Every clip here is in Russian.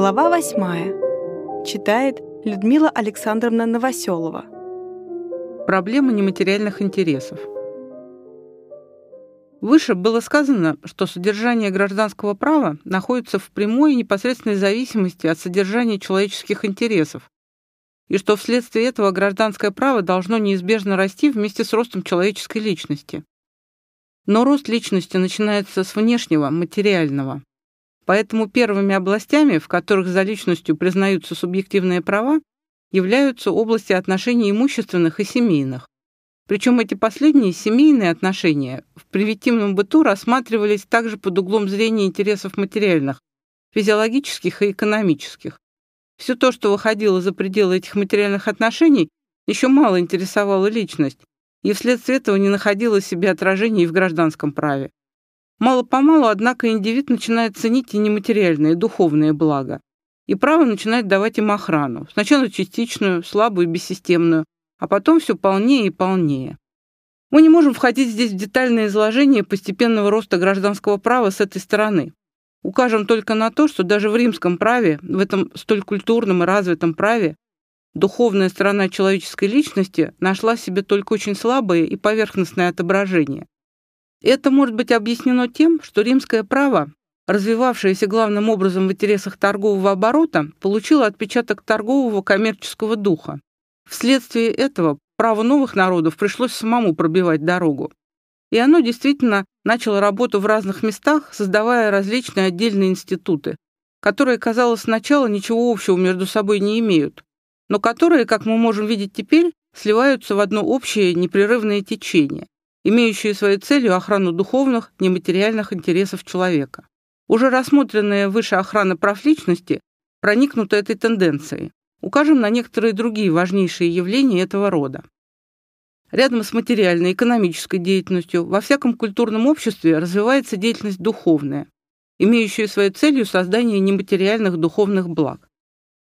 Глава восьмая. Читает Людмила Александровна Новоселова. Проблема нематериальных интересов. Выше было сказано, что содержание гражданского права находится в прямой и непосредственной зависимости от содержания человеческих интересов, и что вследствие этого гражданское право должно неизбежно расти вместе с ростом человеческой личности. Но рост личности начинается с внешнего, материального. Поэтому первыми областями, в которых за личностью признаются субъективные права, являются области отношений имущественных и семейных. Причем эти последние семейные отношения в привитивном быту рассматривались также под углом зрения интересов материальных, физиологических и экономических. Все то, что выходило за пределы этих материальных отношений, еще мало интересовало личность, и вследствие этого не находило себе отражения и в гражданском праве. Мало-помалу, однако, индивид начинает ценить и нематериальные, и духовные блага. И право начинает давать им охрану. Сначала частичную, слабую бессистемную, а потом все полнее и полнее. Мы не можем входить здесь в детальное изложение постепенного роста гражданского права с этой стороны. Укажем только на то, что даже в римском праве, в этом столь культурном и развитом праве, духовная сторона человеческой личности нашла себе только очень слабое и поверхностное отображение. Это может быть объяснено тем, что римское право, развивавшееся главным образом в интересах торгового оборота, получило отпечаток торгового коммерческого духа. Вследствие этого праву новых народов пришлось самому пробивать дорогу. И оно действительно начало работу в разных местах, создавая различные отдельные институты, которые, казалось, сначала ничего общего между собой не имеют, но которые, как мы можем видеть теперь, сливаются в одно общее непрерывное течение имеющие своей целью охрану духовных, нематериальных интересов человека. Уже рассмотренная выше охрана прав личности проникнута этой тенденцией. Укажем на некоторые другие важнейшие явления этого рода. Рядом с материальной экономической деятельностью во всяком культурном обществе развивается деятельность духовная, имеющая своей целью создание нематериальных духовных благ.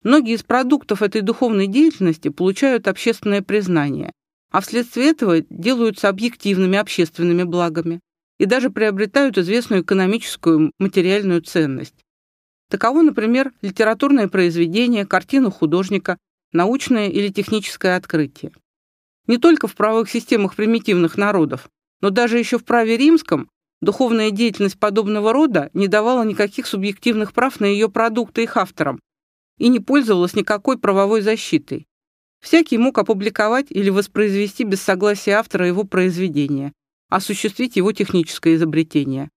Многие из продуктов этой духовной деятельности получают общественное признание, а вследствие этого делаются объективными общественными благами и даже приобретают известную экономическую материальную ценность. Таково, например, литературное произведение, картина художника, научное или техническое открытие. Не только в правовых системах примитивных народов, но даже еще в праве римском духовная деятельность подобного рода не давала никаких субъективных прав на ее продукты их авторам и не пользовалась никакой правовой защитой. Всякий мог опубликовать или воспроизвести без согласия автора его произведение, осуществить его техническое изобретение.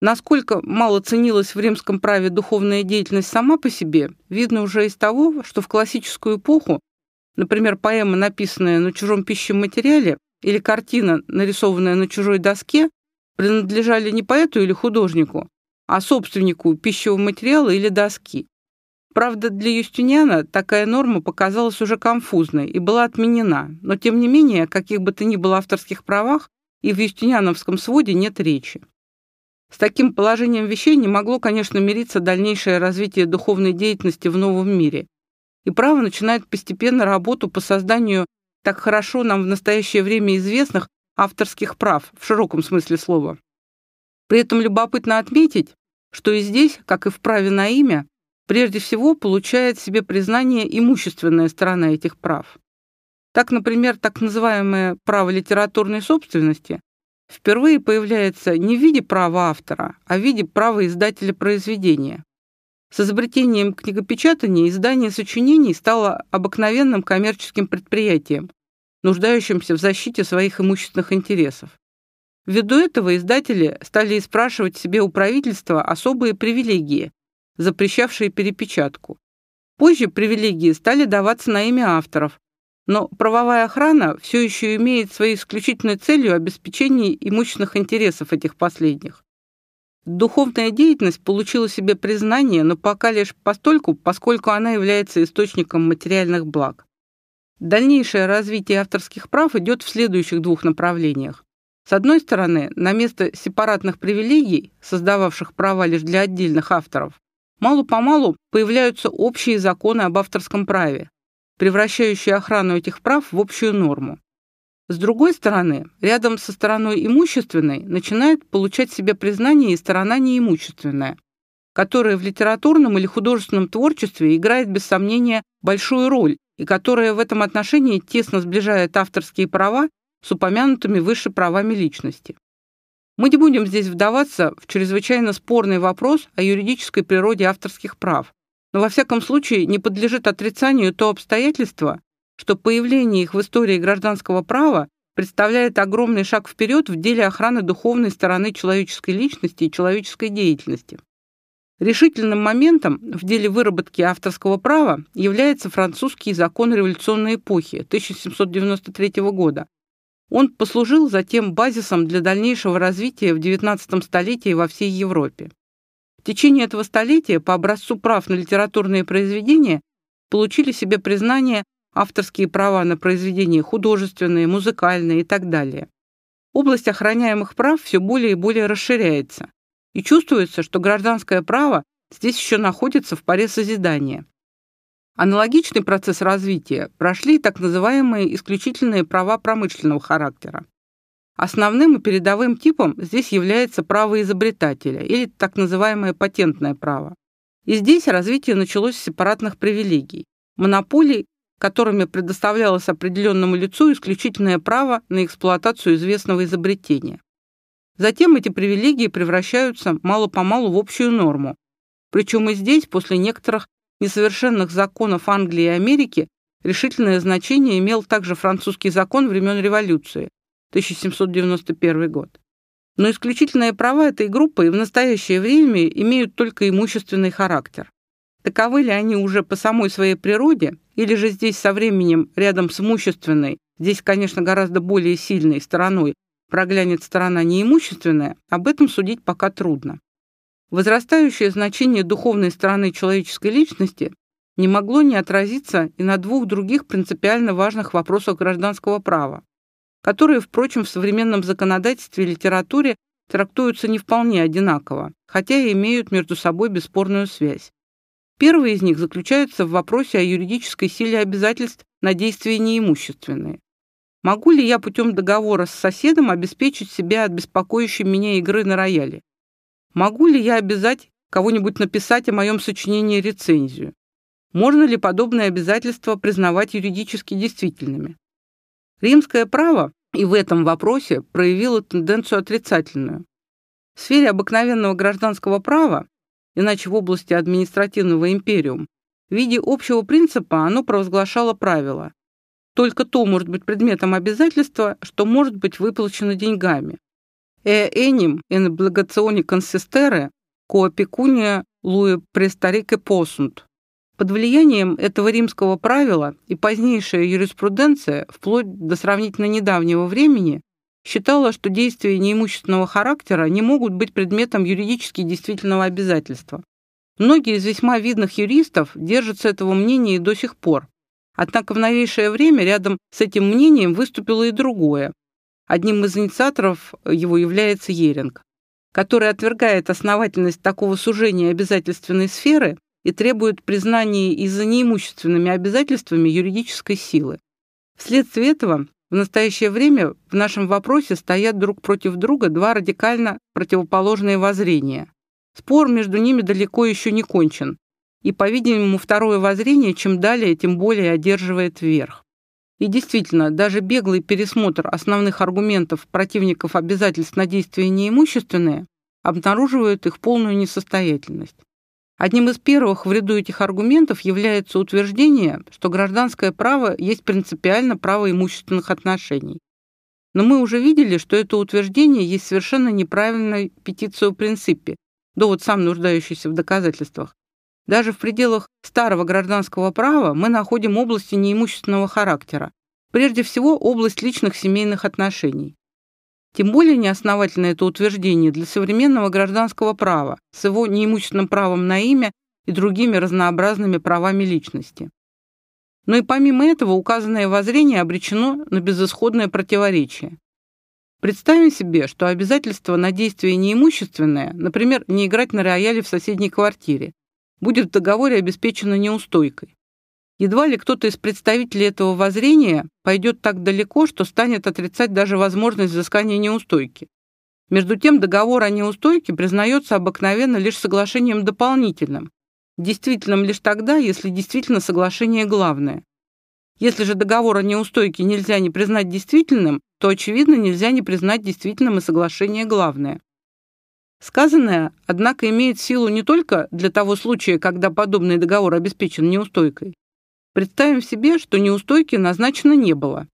Насколько мало ценилась в римском праве духовная деятельность сама по себе, видно уже из того, что в классическую эпоху, например, поэма, написанная на чужом пищем материале, или картина, нарисованная на чужой доске, принадлежали не поэту или художнику, а собственнику пищевого материала или доски. Правда, для Юстиниана такая норма показалась уже конфузной и была отменена, но тем не менее, каких бы то ни было авторских правах, и в юстиниановском своде нет речи. С таким положением вещей не могло, конечно, мириться дальнейшее развитие духовной деятельности в новом мире. И право начинает постепенно работу по созданию так хорошо нам в настоящее время известных авторских прав в широком смысле слова. При этом любопытно отметить, что и здесь, как и в праве на имя, прежде всего получает себе признание имущественная сторона этих прав. Так, например, так называемое право литературной собственности впервые появляется не в виде права автора, а в виде права издателя произведения. С изобретением книгопечатания издание сочинений стало обыкновенным коммерческим предприятием, нуждающимся в защите своих имущественных интересов. Ввиду этого издатели стали спрашивать себе у правительства особые привилегии, запрещавшие перепечатку. Позже привилегии стали даваться на имя авторов, но правовая охрана все еще имеет своей исключительной целью обеспечение имущественных интересов этих последних. Духовная деятельность получила себе признание, но пока лишь постольку, поскольку она является источником материальных благ. Дальнейшее развитие авторских прав идет в следующих двух направлениях. С одной стороны, на место сепаратных привилегий, создававших права лишь для отдельных авторов, Мало-помалу появляются общие законы об авторском праве, превращающие охрану этих прав в общую норму. С другой стороны, рядом со стороной имущественной начинает получать себе признание и сторона неимущественная. которое в литературном или художественном творчестве играет без сомнения большую роль и которое в этом отношении тесно сближает авторские права с упомянутыми выше правами личности. Мы не будем здесь вдаваться в чрезвычайно спорный вопрос о юридической природе авторских прав, но во всяком случае не подлежит отрицанию то обстоятельство, что появление их в истории гражданского права представляет огромный шаг вперед в деле охраны духовной стороны человеческой личности и человеческой деятельности. Решительным моментом в деле выработки авторского права является французский закон революционной эпохи 1793 года. Он послужил затем базисом для дальнейшего развития в XIX столетии во всей Европе. В течение этого столетия по образцу прав на литературные произведения получили себе признание авторские права на произведения художественные, музыкальные и так далее. Область охраняемых прав все более и более расширяется, и чувствуется, что гражданское право здесь еще находится в паре созидания. Аналогичный процесс развития прошли так называемые исключительные права промышленного характера. Основным и передовым типом здесь является право изобретателя или так называемое патентное право. И здесь развитие началось с сепаратных привилегий, монополий которыми предоставлялось определенному лицу исключительное право на эксплуатацию известного изобретения. Затем эти привилегии превращаются мало-помалу в общую норму. Причем и здесь, после некоторых несовершенных законов Англии и Америки, решительное значение имел также французский закон времен революции, 1791 год. Но исключительные права этой группы и в настоящее время имеют только имущественный характер. Таковы ли они уже по самой своей природе, или же здесь со временем рядом с имущественной, здесь, конечно, гораздо более сильной стороной, проглянет сторона неимущественная, об этом судить пока трудно. Возрастающее значение духовной стороны человеческой личности не могло не отразиться и на двух других принципиально важных вопросах гражданского права, которые, впрочем, в современном законодательстве и литературе трактуются не вполне одинаково, хотя и имеют между собой бесспорную связь. Первый из них заключается в вопросе о юридической силе обязательств на действия неимущественные. Могу ли я путем договора с соседом обеспечить себя от беспокоящей меня игры на рояле? Могу ли я обязать кого-нибудь написать о моем сочинении рецензию? Можно ли подобные обязательства признавать юридически действительными? Римское право и в этом вопросе проявило тенденцию отрицательную. В сфере обыкновенного гражданского права иначе в области административного империум, в виде общего принципа оно провозглашало правило. Только то может быть предметом обязательства, что может быть выплачено деньгами. «E enim in obligazione consistere co pecunia lui prestarique possunt». Под влиянием этого римского правила и позднейшая юриспруденция, вплоть до сравнительно недавнего времени, считала, что действия неимущественного характера не могут быть предметом юридически действительного обязательства. Многие из весьма видных юристов держатся этого мнения и до сих пор. Однако в новейшее время рядом с этим мнением выступило и другое. Одним из инициаторов его является Еринг, который отвергает основательность такого сужения обязательственной сферы и требует признания и за неимущественными обязательствами юридической силы. Вследствие этого в настоящее время в нашем вопросе стоят друг против друга два радикально противоположные воззрения. Спор между ними далеко еще не кончен, и, по-видимому, второе воззрение чем далее, тем более одерживает верх. И действительно, даже беглый пересмотр основных аргументов противников обязательств на действия неимущественные обнаруживает их полную несостоятельность. Одним из первых в ряду этих аргументов является утверждение, что гражданское право есть принципиально право имущественных отношений. Но мы уже видели, что это утверждение есть совершенно неправильной петицию принципе, довод сам нуждающийся в доказательствах. Даже в пределах старого гражданского права мы находим области неимущественного характера, прежде всего область личных семейных отношений. Тем более неосновательно это утверждение для современного гражданского права с его неимущественным правом на имя и другими разнообразными правами личности. Но и помимо этого указанное воззрение обречено на безысходное противоречие. Представим себе, что обязательство на действие неимущественное, например, не играть на рояле в соседней квартире, будет в договоре обеспечено неустойкой. Едва ли кто-то из представителей этого воззрения пойдет так далеко, что станет отрицать даже возможность взыскания неустойки. Между тем, договор о неустойке признается обыкновенно лишь соглашением дополнительным, действительным лишь тогда, если действительно соглашение главное. Если же договор о неустойке нельзя не признать действительным, то, очевидно, нельзя не признать действительным и соглашение главное. Сказанное, однако, имеет силу не только для того случая, когда подобный договор обеспечен неустойкой. Представим себе, что неустойки назначено не было,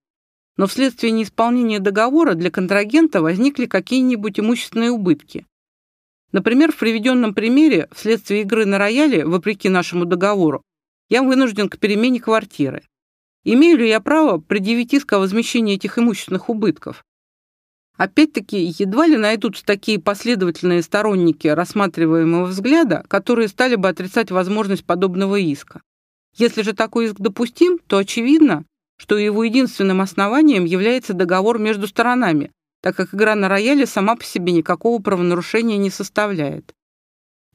но вследствие неисполнения договора для контрагента возникли какие-нибудь имущественные убытки. Например, в приведенном примере, вследствие игры на рояле, вопреки нашему договору, я вынужден к перемене квартиры. Имею ли я право предъявить иск о возмещении этих имущественных убытков? Опять-таки, едва ли найдутся такие последовательные сторонники рассматриваемого взгляда, которые стали бы отрицать возможность подобного иска. Если же такой иск допустим, то очевидно, что его единственным основанием является договор между сторонами, так как игра на рояле сама по себе никакого правонарушения не составляет.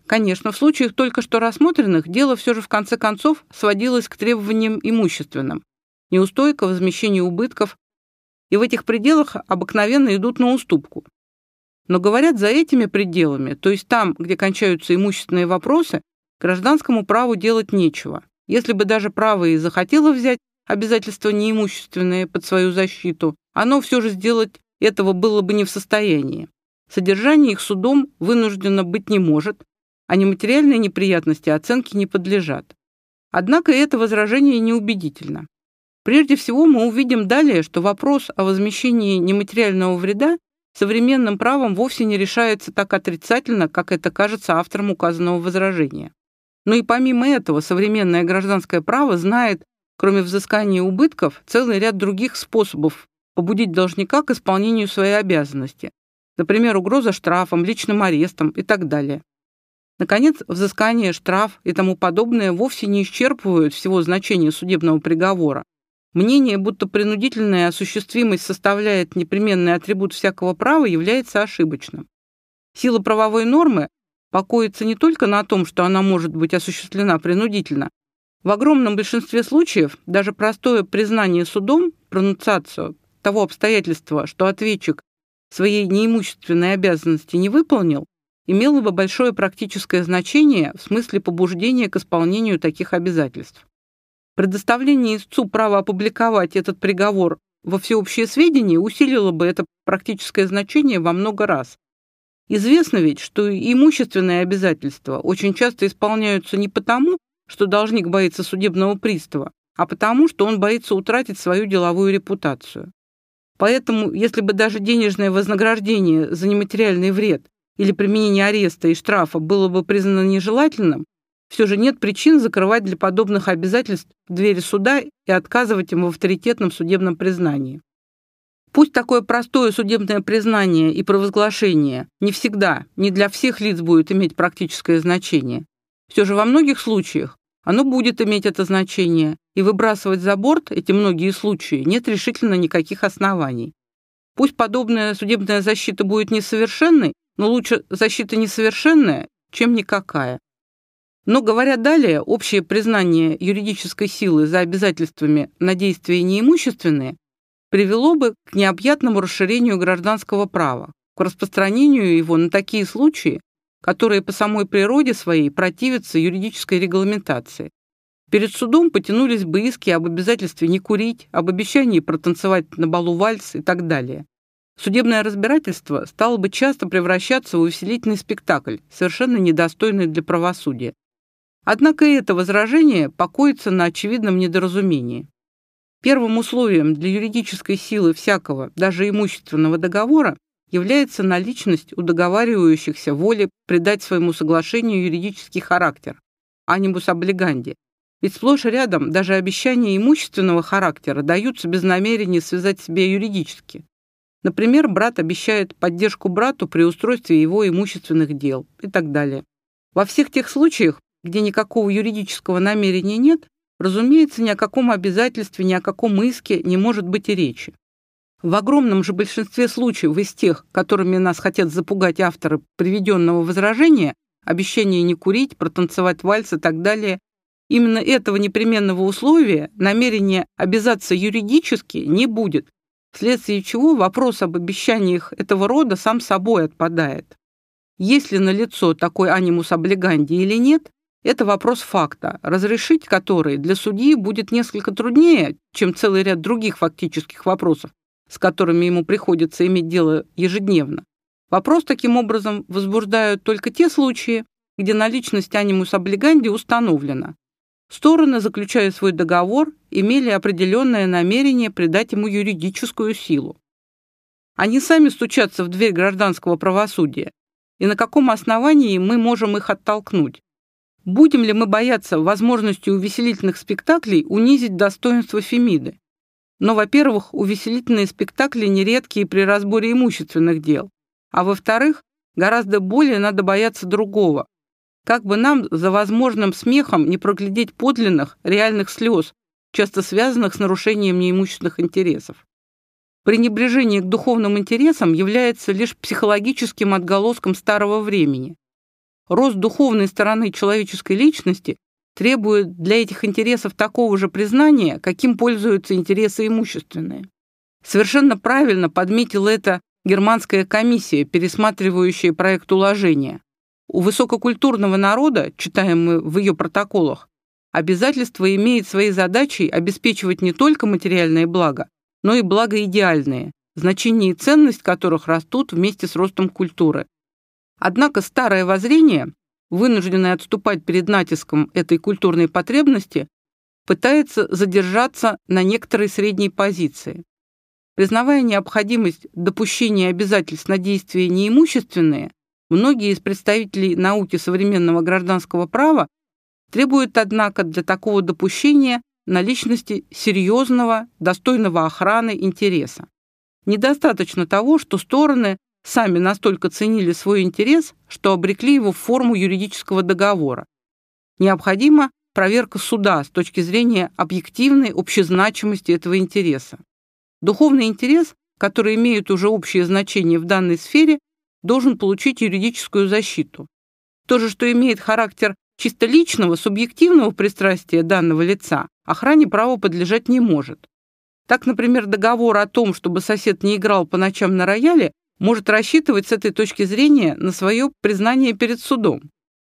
Конечно, в случаях только что рассмотренных дело все же в конце концов сводилось к требованиям имущественным. Неустойка, возмещение убытков, и в этих пределах обыкновенно идут на уступку. Но говорят, за этими пределами, то есть там, где кончаются имущественные вопросы, гражданскому праву делать нечего. Если бы даже право и захотело взять обязательства неимущественные под свою защиту, оно все же сделать этого было бы не в состоянии. Содержание их судом вынуждено быть не может, а нематериальные неприятности оценке не подлежат. Однако это возражение неубедительно. Прежде всего мы увидим далее, что вопрос о возмещении нематериального вреда современным правом вовсе не решается так отрицательно, как это кажется автором указанного возражения. Но и помимо этого современное гражданское право знает, кроме взыскания убытков, целый ряд других способов побудить должника к исполнению своей обязанности, например, угроза штрафом, личным арестом и так далее. Наконец, взыскание, штраф и тому подобное вовсе не исчерпывают всего значения судебного приговора. Мнение, будто принудительная осуществимость составляет непременный атрибут всякого права, является ошибочным. Сила правовой нормы покоится не только на том, что она может быть осуществлена принудительно. В огромном большинстве случаев даже простое признание судом, пронуnciацию, того обстоятельства, что ответчик своей неимущественной обязанности не выполнил, имело бы большое практическое значение в смысле побуждения к исполнению таких обязательств. Предоставление истцу права опубликовать этот приговор во всеобщее сведения усилило бы это практическое значение во много раз. Известно ведь, что имущественные обязательства очень часто исполняются не потому, что должник боится судебного пристава, а потому, что он боится утратить свою деловую репутацию. Поэтому, если бы даже денежное вознаграждение за нематериальный вред или применение ареста и штрафа было бы признано нежелательным, все же нет причин закрывать для подобных обязательств двери суда и отказывать им в авторитетном судебном признании. Пусть такое простое судебное признание и провозглашение не всегда, не для всех лиц будет иметь практическое значение, все же во многих случаях оно будет иметь это значение, и выбрасывать за борт эти многие случаи нет решительно никаких оснований. Пусть подобная судебная защита будет несовершенной, но лучше защита несовершенная, чем никакая. Но, говоря далее, общее признание юридической силы за обязательствами на действия неимущественные привело бы к необъятному расширению гражданского права, к распространению его на такие случаи, которые по самой природе своей противятся юридической регламентации. Перед судом потянулись бы иски об обязательстве не курить, об обещании протанцевать на балу вальс и так далее. Судебное разбирательство стало бы часто превращаться в увеселительный спектакль, совершенно недостойный для правосудия. Однако это возражение покоится на очевидном недоразумении. Первым условием для юридической силы всякого, даже имущественного договора, является наличность у договаривающихся воли придать своему соглашению юридический характер, анимус облиганди. Ведь сплошь рядом даже обещания имущественного характера даются без намерения связать себя юридически. Например, брат обещает поддержку брату при устройстве его имущественных дел и так далее. Во всех тех случаях, где никакого юридического намерения нет, разумеется, ни о каком обязательстве, ни о каком иске не может быть и речи. В огромном же большинстве случаев из тех, которыми нас хотят запугать авторы приведенного возражения, обещание не курить, протанцевать вальс и так далее, именно этого непременного условия намерение обязаться юридически не будет, вследствие чего вопрос об обещаниях этого рода сам собой отпадает. Есть ли налицо такой анимус облиганди или нет, это вопрос факта, разрешить который для судьи будет несколько труднее, чем целый ряд других фактических вопросов, с которыми ему приходится иметь дело ежедневно. Вопрос таким образом возбуждают только те случаи, где наличность анимус облиганди установлена. Стороны, заключая свой договор, имели определенное намерение придать ему юридическую силу. Они сами стучатся в дверь гражданского правосудия, и на каком основании мы можем их оттолкнуть? Будем ли мы бояться возможности увеселительных спектаклей унизить достоинство Фемиды? Но, во-первых, увеселительные спектакли нередкие при разборе имущественных дел, а во-вторых, гораздо более надо бояться другого. Как бы нам за возможным смехом не проглядеть подлинных, реальных слез, часто связанных с нарушением неимущественных интересов. Пренебрежение к духовным интересам является лишь психологическим отголоском старого времени. Рост духовной стороны человеческой личности требует для этих интересов такого же признания, каким пользуются интересы имущественные. Совершенно правильно подметила это германская комиссия, пересматривающая проект уложения. У высококультурного народа, читаем мы в ее протоколах, обязательство имеет своей задачей обеспечивать не только материальное благо, но и благо идеальные, значение и ценность которых растут вместе с ростом культуры. Однако старое воззрение, вынужденное отступать перед натиском этой культурной потребности, пытается задержаться на некоторой средней позиции. Признавая необходимость допущения обязательств на действия неимущественные, многие из представителей науки современного гражданского права требуют, однако, для такого допущения наличности серьезного, достойного охраны интереса. Недостаточно того, что стороны сами настолько ценили свой интерес, что обрекли его в форму юридического договора. Необходима проверка суда с точки зрения объективной общезначимости этого интереса. Духовный интерес, который имеет уже общее значение в данной сфере, должен получить юридическую защиту. То же, что имеет характер чисто личного, субъективного пристрастия данного лица, охране права подлежать не может. Так, например, договор о том, чтобы сосед не играл по ночам на рояле, может рассчитывать с этой точки зрения на свое признание перед судом,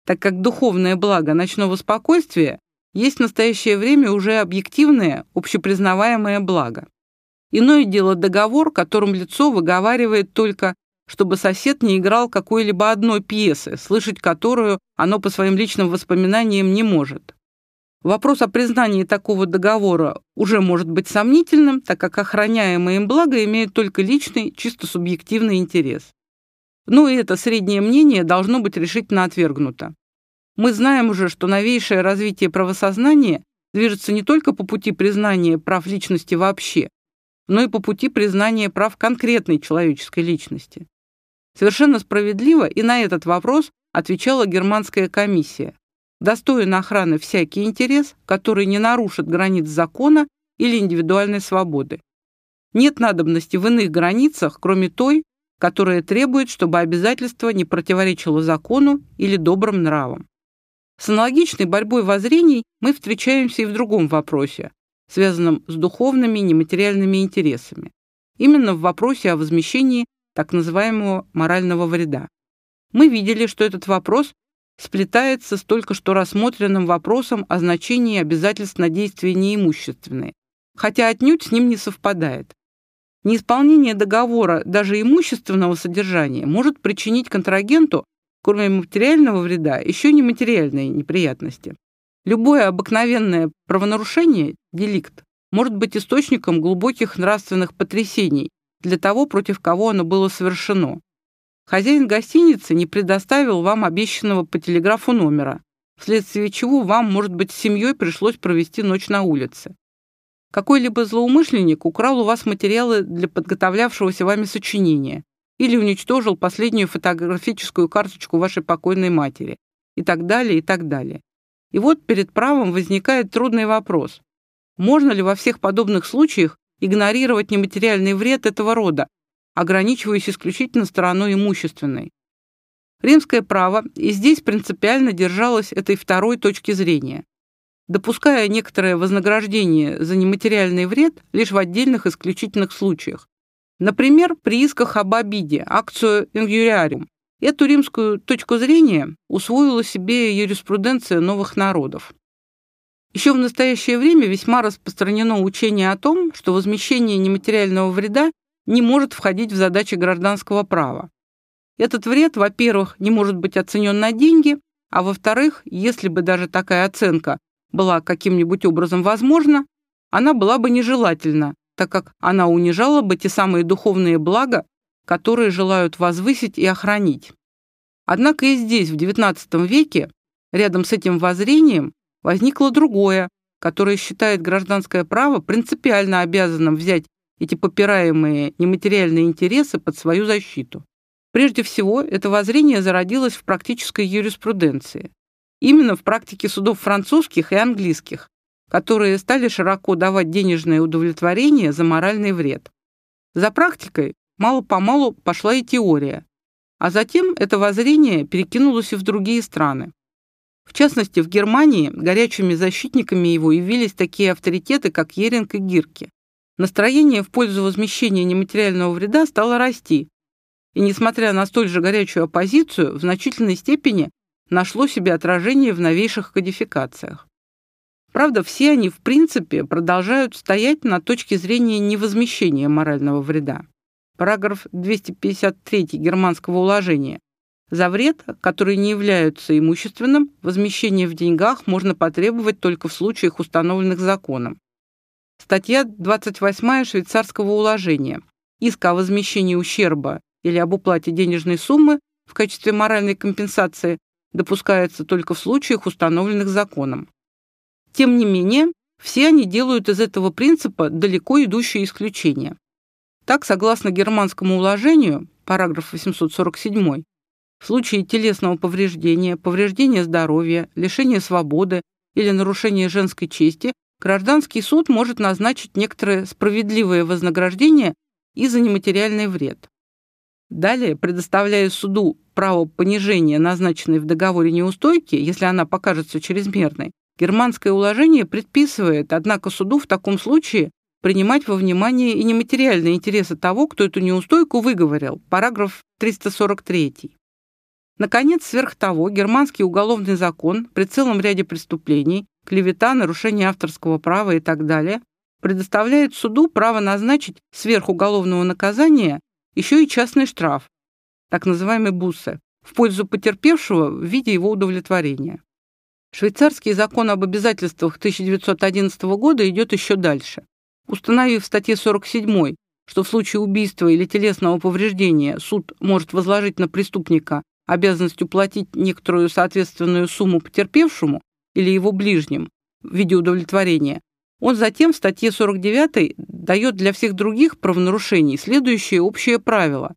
так как духовное благо ночного спокойствия есть в настоящее время уже объективное, общепризнаваемое благо. Иное дело договор, которым лицо выговаривает только, чтобы сосед не играл какой-либо одной пьесы, слышать которую оно по своим личным воспоминаниям не может. Вопрос о признании такого договора уже может быть сомнительным, так как охраняемое им благо имеет только личный, чисто субъективный интерес. Но и это среднее мнение должно быть решительно отвергнуто. Мы знаем уже, что новейшее развитие правосознания движется не только по пути признания прав личности вообще, но и по пути признания прав конкретной человеческой личности. Совершенно справедливо и на этот вопрос отвечала германская комиссия. Достоин охраны всякий интерес, который не нарушит границ закона или индивидуальной свободы. Нет надобности в иных границах, кроме той, которая требует, чтобы обязательство не противоречило закону или добрым нравам. С аналогичной борьбой воззрений мы встречаемся и в другом вопросе, связанном с духовными нематериальными интересами. Именно в вопросе о возмещении так называемого морального вреда. Мы видели, что этот вопрос сплетается с только что рассмотренным вопросом о значении обязательств на действия неимущественные, хотя отнюдь с ним не совпадает. Неисполнение договора даже имущественного содержания может причинить контрагенту, кроме материального вреда, еще нематериальные неприятности. Любое обыкновенное правонарушение, деликт, может быть источником глубоких нравственных потрясений для того, против кого оно было совершено. Хозяин гостиницы не предоставил вам обещанного по телеграфу номера, вследствие чего вам, может быть, с семьей пришлось провести ночь на улице. Какой-либо злоумышленник украл у вас материалы для подготовлявшегося вами сочинения или уничтожил последнюю фотографическую карточку вашей покойной матери и так далее, и так далее. И вот перед правом возникает трудный вопрос. Можно ли во всех подобных случаях игнорировать нематериальный вред этого рода, ограничиваясь исключительно стороной имущественной? Римское право и здесь принципиально держалось этой второй точки зрения, допуская некоторое вознаграждение за нематериальный вред лишь в отдельных исключительных случаях, Например, при исках об обиде, акцию «Ингюриариум». Эту римскую точку зрения усвоила себе юриспруденция новых народов. Еще в настоящее время весьма распространено учение о том, что возмещение нематериального вреда не может входить в задачи гражданского права. Этот вред, во-первых, не может быть оценен на деньги, а во-вторых, если бы даже такая оценка была каким-нибудь образом возможна, она была бы нежелательна, так как она унижала бы те самые духовные блага, которые желают возвысить и охранить. Однако и здесь, в XIX веке, рядом с этим воззрением, возникло другое, которое считает гражданское право принципиально обязанным взять эти попираемые нематериальные интересы под свою защиту. Прежде всего, это воззрение зародилось в практической юриспруденции. Именно в практике судов французских и английских, которые стали широко давать денежное удовлетворение за моральный вред. За практикой мало-помалу пошла и теория, а затем это воззрение перекинулось и в другие страны. В частности, в Германии горячими защитниками его явились такие авторитеты, как Еринг и Гирке. Настроение в пользу возмещения нематериального вреда стало расти, и, несмотря на столь же горячую оппозицию, в значительной степени нашло себе отражение в новейших кодификациях. Правда, все они, в принципе, продолжают стоять на точке зрения невозмещения морального вреда. Параграф 253 германского уложения. За вред, который не является имущественным, возмещение в деньгах можно потребовать только в случаях, установленных законом. Статья 28 швейцарского уложения. Иск о возмещении ущерба или об уплате денежной суммы в качестве моральной компенсации допускается только в случаях, установленных законом. Тем не менее, все они делают из этого принципа далеко идущие исключения. Так, согласно германскому уложению, параграф 847, в случае телесного повреждения, повреждения здоровья, лишения свободы или нарушения женской чести, гражданский суд может назначить некоторое справедливое вознаграждение и за нематериальный вред. Далее, предоставляя суду право понижения назначенной в договоре неустойки, если она покажется чрезмерной, Германское уложение предписывает, однако, суду в таком случае принимать во внимание и нематериальные интересы того, кто эту неустойку выговорил, параграф 343. Наконец, сверх того, германский уголовный закон при целом ряде преступлений, клевета, нарушение авторского права и так далее, предоставляет суду право назначить сверх уголовного наказания еще и частный штраф, так называемый буссе, в пользу потерпевшего в виде его удовлетворения. Швейцарский закон об обязательствах 1911 года идет еще дальше. Установив в статье 47, что в случае убийства или телесного повреждения суд может возложить на преступника обязанность уплатить некоторую соответственную сумму потерпевшему или его ближним в виде удовлетворения, он затем в статье 49 дает для всех других правонарушений следующее общее правило.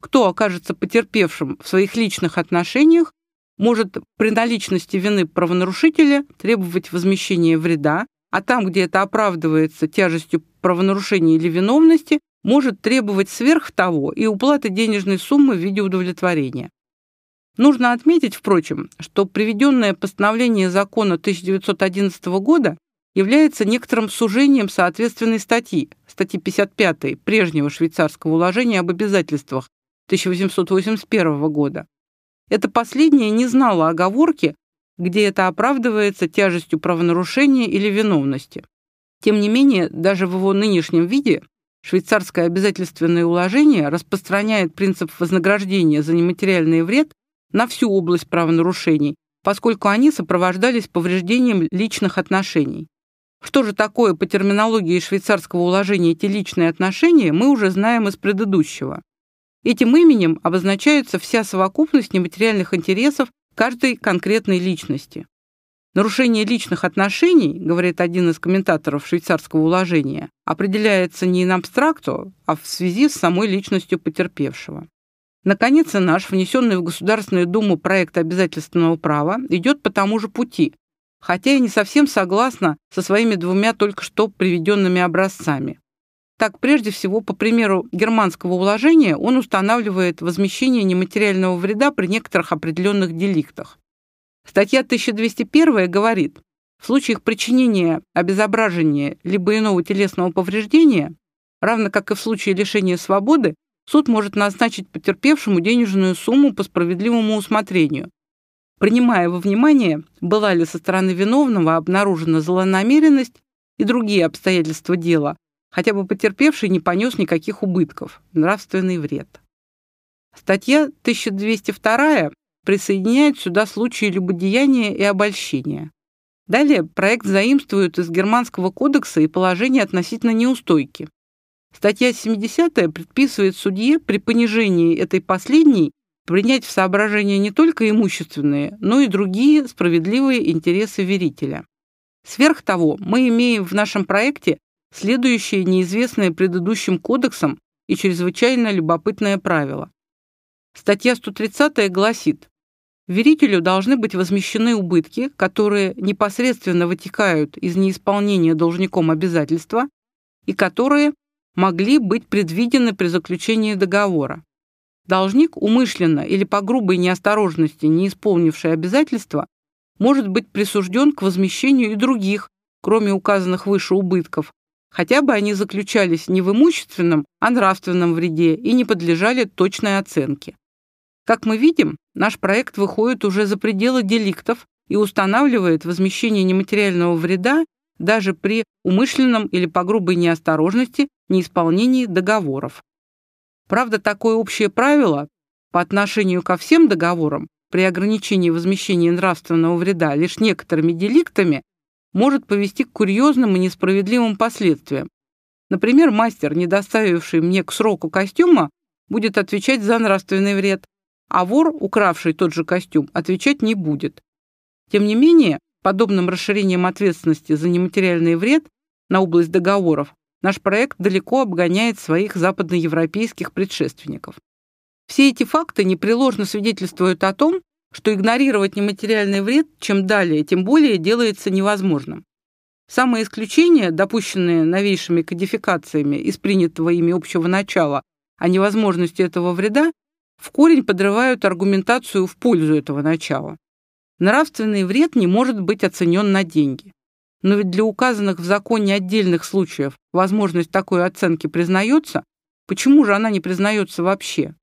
Кто окажется потерпевшим в своих личных отношениях, может при наличности вины правонарушителя требовать возмещения вреда, а там, где это оправдывается тяжестью правонарушения или виновности, может требовать сверх того и уплаты денежной суммы в виде удовлетворения. Нужно отметить, впрочем, что приведенное постановление закона 1911 года является некоторым сужением соответственной статьи, статьи 55 прежнего швейцарского уложения об обязательствах 1881 года, это последнее не знало оговорки, где это оправдывается тяжестью правонарушения или виновности. Тем не менее, даже в его нынешнем виде швейцарское обязательственное уложение распространяет принцип вознаграждения за нематериальный вред на всю область правонарушений, поскольку они сопровождались повреждением личных отношений. Что же такое по терминологии швейцарского уложения эти личные отношения, мы уже знаем из предыдущего. Этим именем обозначается вся совокупность нематериальных интересов каждой конкретной личности. Нарушение личных отношений, говорит один из комментаторов швейцарского уложения, определяется не in абстракту, а в связи с самой личностью потерпевшего. Наконец, и наш, внесенный в Государственную Думу проект обязательственного права, идет по тому же пути, хотя и не совсем согласна со своими двумя только что приведенными образцами. Так, прежде всего, по примеру германского уложения, он устанавливает возмещение нематериального вреда при некоторых определенных деликтах. Статья 1201 говорит, в случаях причинения обезображения либо иного телесного повреждения Равно как и в случае лишения свободы, суд может назначить потерпевшему денежную сумму по справедливому усмотрению, принимая во внимание, была ли со стороны виновного обнаружена злонамеренность и другие обстоятельства дела, хотя бы потерпевший не понес никаких убытков, нравственный вред. Статья 1202 присоединяет сюда случаи любодеяния и обольщения. Далее проект заимствует из Германского кодекса и положения относительно неустойки. Статья 70 предписывает судье при понижении этой последней принять в соображение не только имущественные, но и другие справедливые интересы верителя. Сверх того, мы имеем в нашем проекте следующее неизвестное предыдущим кодексом и чрезвычайно любопытное правило. Статья 130 гласит, верителю должны быть возмещены убытки, которые непосредственно вытекают из неисполнения должником обязательства и которые могли быть предвидены при заключении договора. Должник, умышленно или по грубой неосторожности не исполнивший обязательства, может быть присужден к возмещению и других, кроме указанных выше убытков, хотя бы они заключались не в имущественном, а нравственном вреде и не подлежали точной оценке. Как мы видим, наш проект выходит уже за пределы деликтов и устанавливает возмещение нематериального вреда даже при умышленном или по грубой неосторожности неисполнении договоров. Правда, такое общее правило по отношению ко всем договорам при ограничении возмещения нравственного вреда лишь некоторыми деликтами может повести к курьезным и несправедливым последствиям. Например, мастер, не доставивший мне к сроку костюма, будет отвечать за нравственный вред, а вор, укравший тот же костюм, отвечать не будет. Тем не менее, подобным расширением ответственности за нематериальный вред на область договоров наш проект далеко обгоняет своих западноевропейских предшественников. Все эти факты непреложно свидетельствуют о том, что игнорировать нематериальный вред чем далее, тем более делается невозможным. Самые исключения, допущенные новейшими кодификациями из принятого ими общего начала о невозможности этого вреда, в корень подрывают аргументацию в пользу этого начала. Нравственный вред не может быть оценен на деньги. Но ведь для указанных в законе отдельных случаев возможность такой оценки признается, почему же она не признается вообще?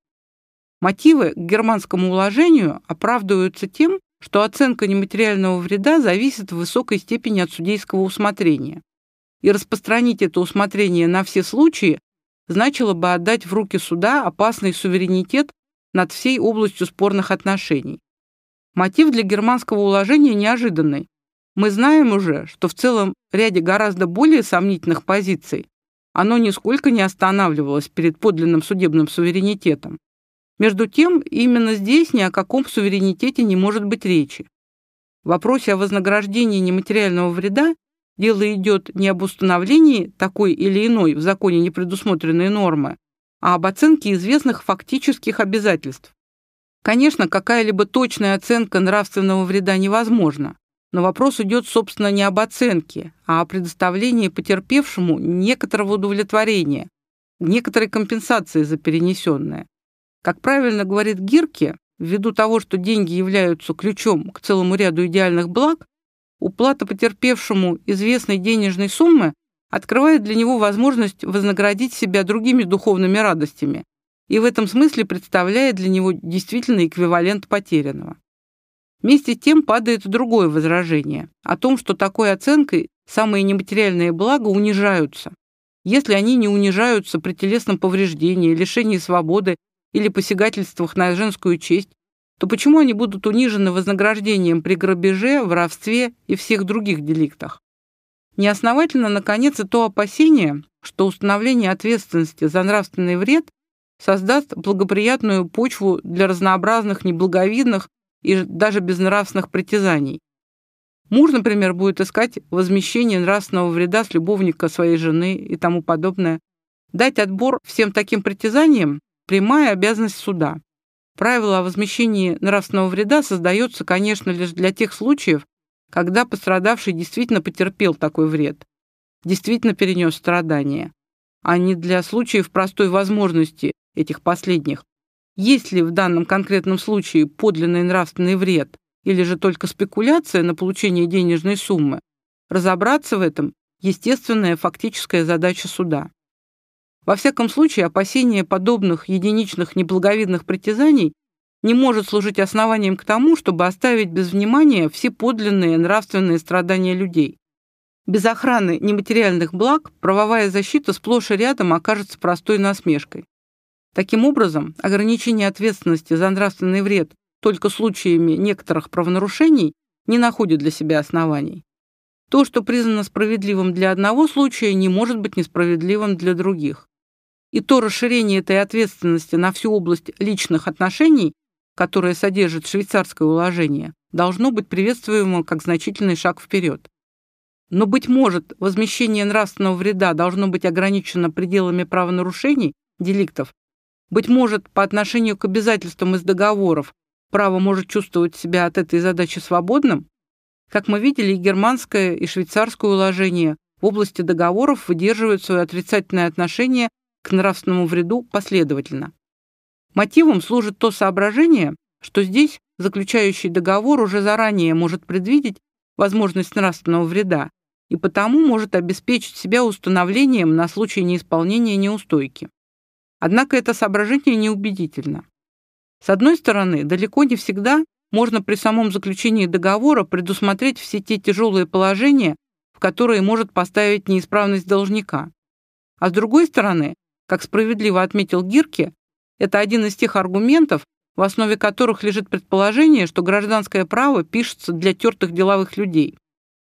Мотивы к германскому уложению оправдываются тем, что оценка нематериального вреда зависит в высокой степени от судейского усмотрения. И распространить это усмотрение на все случаи значило бы отдать в руки суда опасный суверенитет над всей областью спорных отношений. Мотив для германского уложения неожиданный. Мы знаем уже, что в целом ряде гораздо более сомнительных позиций оно нисколько не останавливалось перед подлинным судебным суверенитетом. Между тем, именно здесь ни о каком суверенитете не может быть речи. В вопросе о вознаграждении нематериального вреда дело идет не об установлении такой или иной в законе не предусмотренной нормы, а об оценке известных фактических обязательств. Конечно, какая-либо точная оценка нравственного вреда невозможна, но вопрос идет, собственно, не об оценке, а о предоставлении потерпевшему некоторого удовлетворения, некоторой компенсации за перенесенное. Как правильно говорит Гирке, ввиду того, что деньги являются ключом к целому ряду идеальных благ, уплата потерпевшему известной денежной суммы открывает для него возможность вознаградить себя другими духовными радостями и в этом смысле представляет для него действительно эквивалент потерянного. Вместе с тем падает другое возражение о том, что такой оценкой самые нематериальные блага унижаются. Если они не унижаются при телесном повреждении, лишении свободы или посягательствах на женскую честь, то почему они будут унижены вознаграждением при грабеже, воровстве и всех других деликтах? Неосновательно, наконец, и то опасение, что установление ответственности за нравственный вред создаст благоприятную почву для разнообразных неблаговидных и даже безнравственных притязаний. Муж, например, будет искать возмещение нравственного вреда с любовника своей жены и тому подобное. Дать отбор всем таким притязаниям прямая обязанность суда. Правило о возмещении нравственного вреда создается, конечно, лишь для тех случаев, когда пострадавший действительно потерпел такой вред, действительно перенес страдания, а не для случаев простой возможности этих последних. Есть ли в данном конкретном случае подлинный нравственный вред или же только спекуляция на получение денежной суммы, разобраться в этом – естественная фактическая задача суда. Во всяком случае, опасение подобных единичных неблаговидных притязаний не может служить основанием к тому, чтобы оставить без внимания все подлинные нравственные страдания людей. Без охраны нематериальных благ правовая защита сплошь и рядом окажется простой насмешкой. Таким образом, ограничение ответственности за нравственный вред только случаями некоторых правонарушений не находит для себя оснований. То, что признано справедливым для одного случая, не может быть несправедливым для других. И то расширение этой ответственности на всю область личных отношений, которое содержит швейцарское уложение, должно быть приветствуемо как значительный шаг вперед. Но, быть может, возмещение нравственного вреда должно быть ограничено пределами правонарушений, деликтов. Быть может, по отношению к обязательствам из договоров право может чувствовать себя от этой задачи свободным? Как мы видели, и германское, и швейцарское уложение в области договоров выдерживают свое отрицательное отношение к нравственному вреду последовательно. Мотивом служит то соображение, что здесь заключающий договор уже заранее может предвидеть возможность нравственного вреда и потому может обеспечить себя установлением на случай неисполнения неустойки. Однако это соображение неубедительно. С одной стороны, далеко не всегда можно при самом заключении договора предусмотреть все те тяжелые положения, в которые может поставить неисправность должника. А с другой стороны, как справедливо отметил Гирке, это один из тех аргументов, в основе которых лежит предположение, что гражданское право пишется для тертых деловых людей.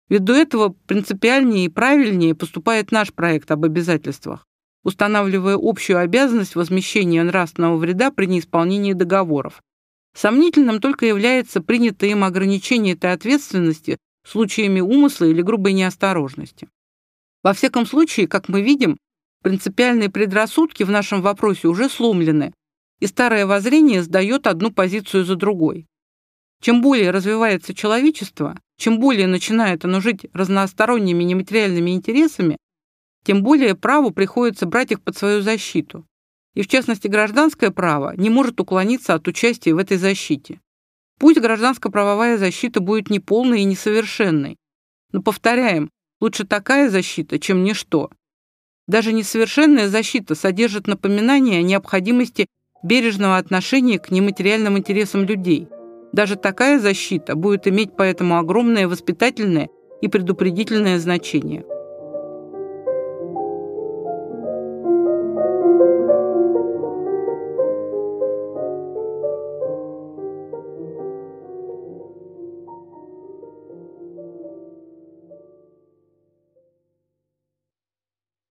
До этого принципиальнее и правильнее поступает наш проект об обязательствах, устанавливая общую обязанность возмещения нравственного вреда при неисполнении договоров. Сомнительным только является принятое им ограничение этой ответственности случаями умысла или грубой неосторожности. Во всяком случае, как мы видим, принципиальные предрассудки в нашем вопросе уже сломлены, и старое воззрение сдает одну позицию за другой. Чем более развивается человечество, чем более начинает оно жить разносторонними нематериальными интересами, тем более праву приходится брать их под свою защиту. И в частности гражданское право не может уклониться от участия в этой защите. Пусть гражданско-правовая защита будет неполной и несовершенной, но, повторяем, лучше такая защита, чем ничто. Даже несовершенная защита содержит напоминание о необходимости бережного отношения к нематериальным интересам людей – даже такая защита будет иметь поэтому огромное воспитательное и предупредительное значение.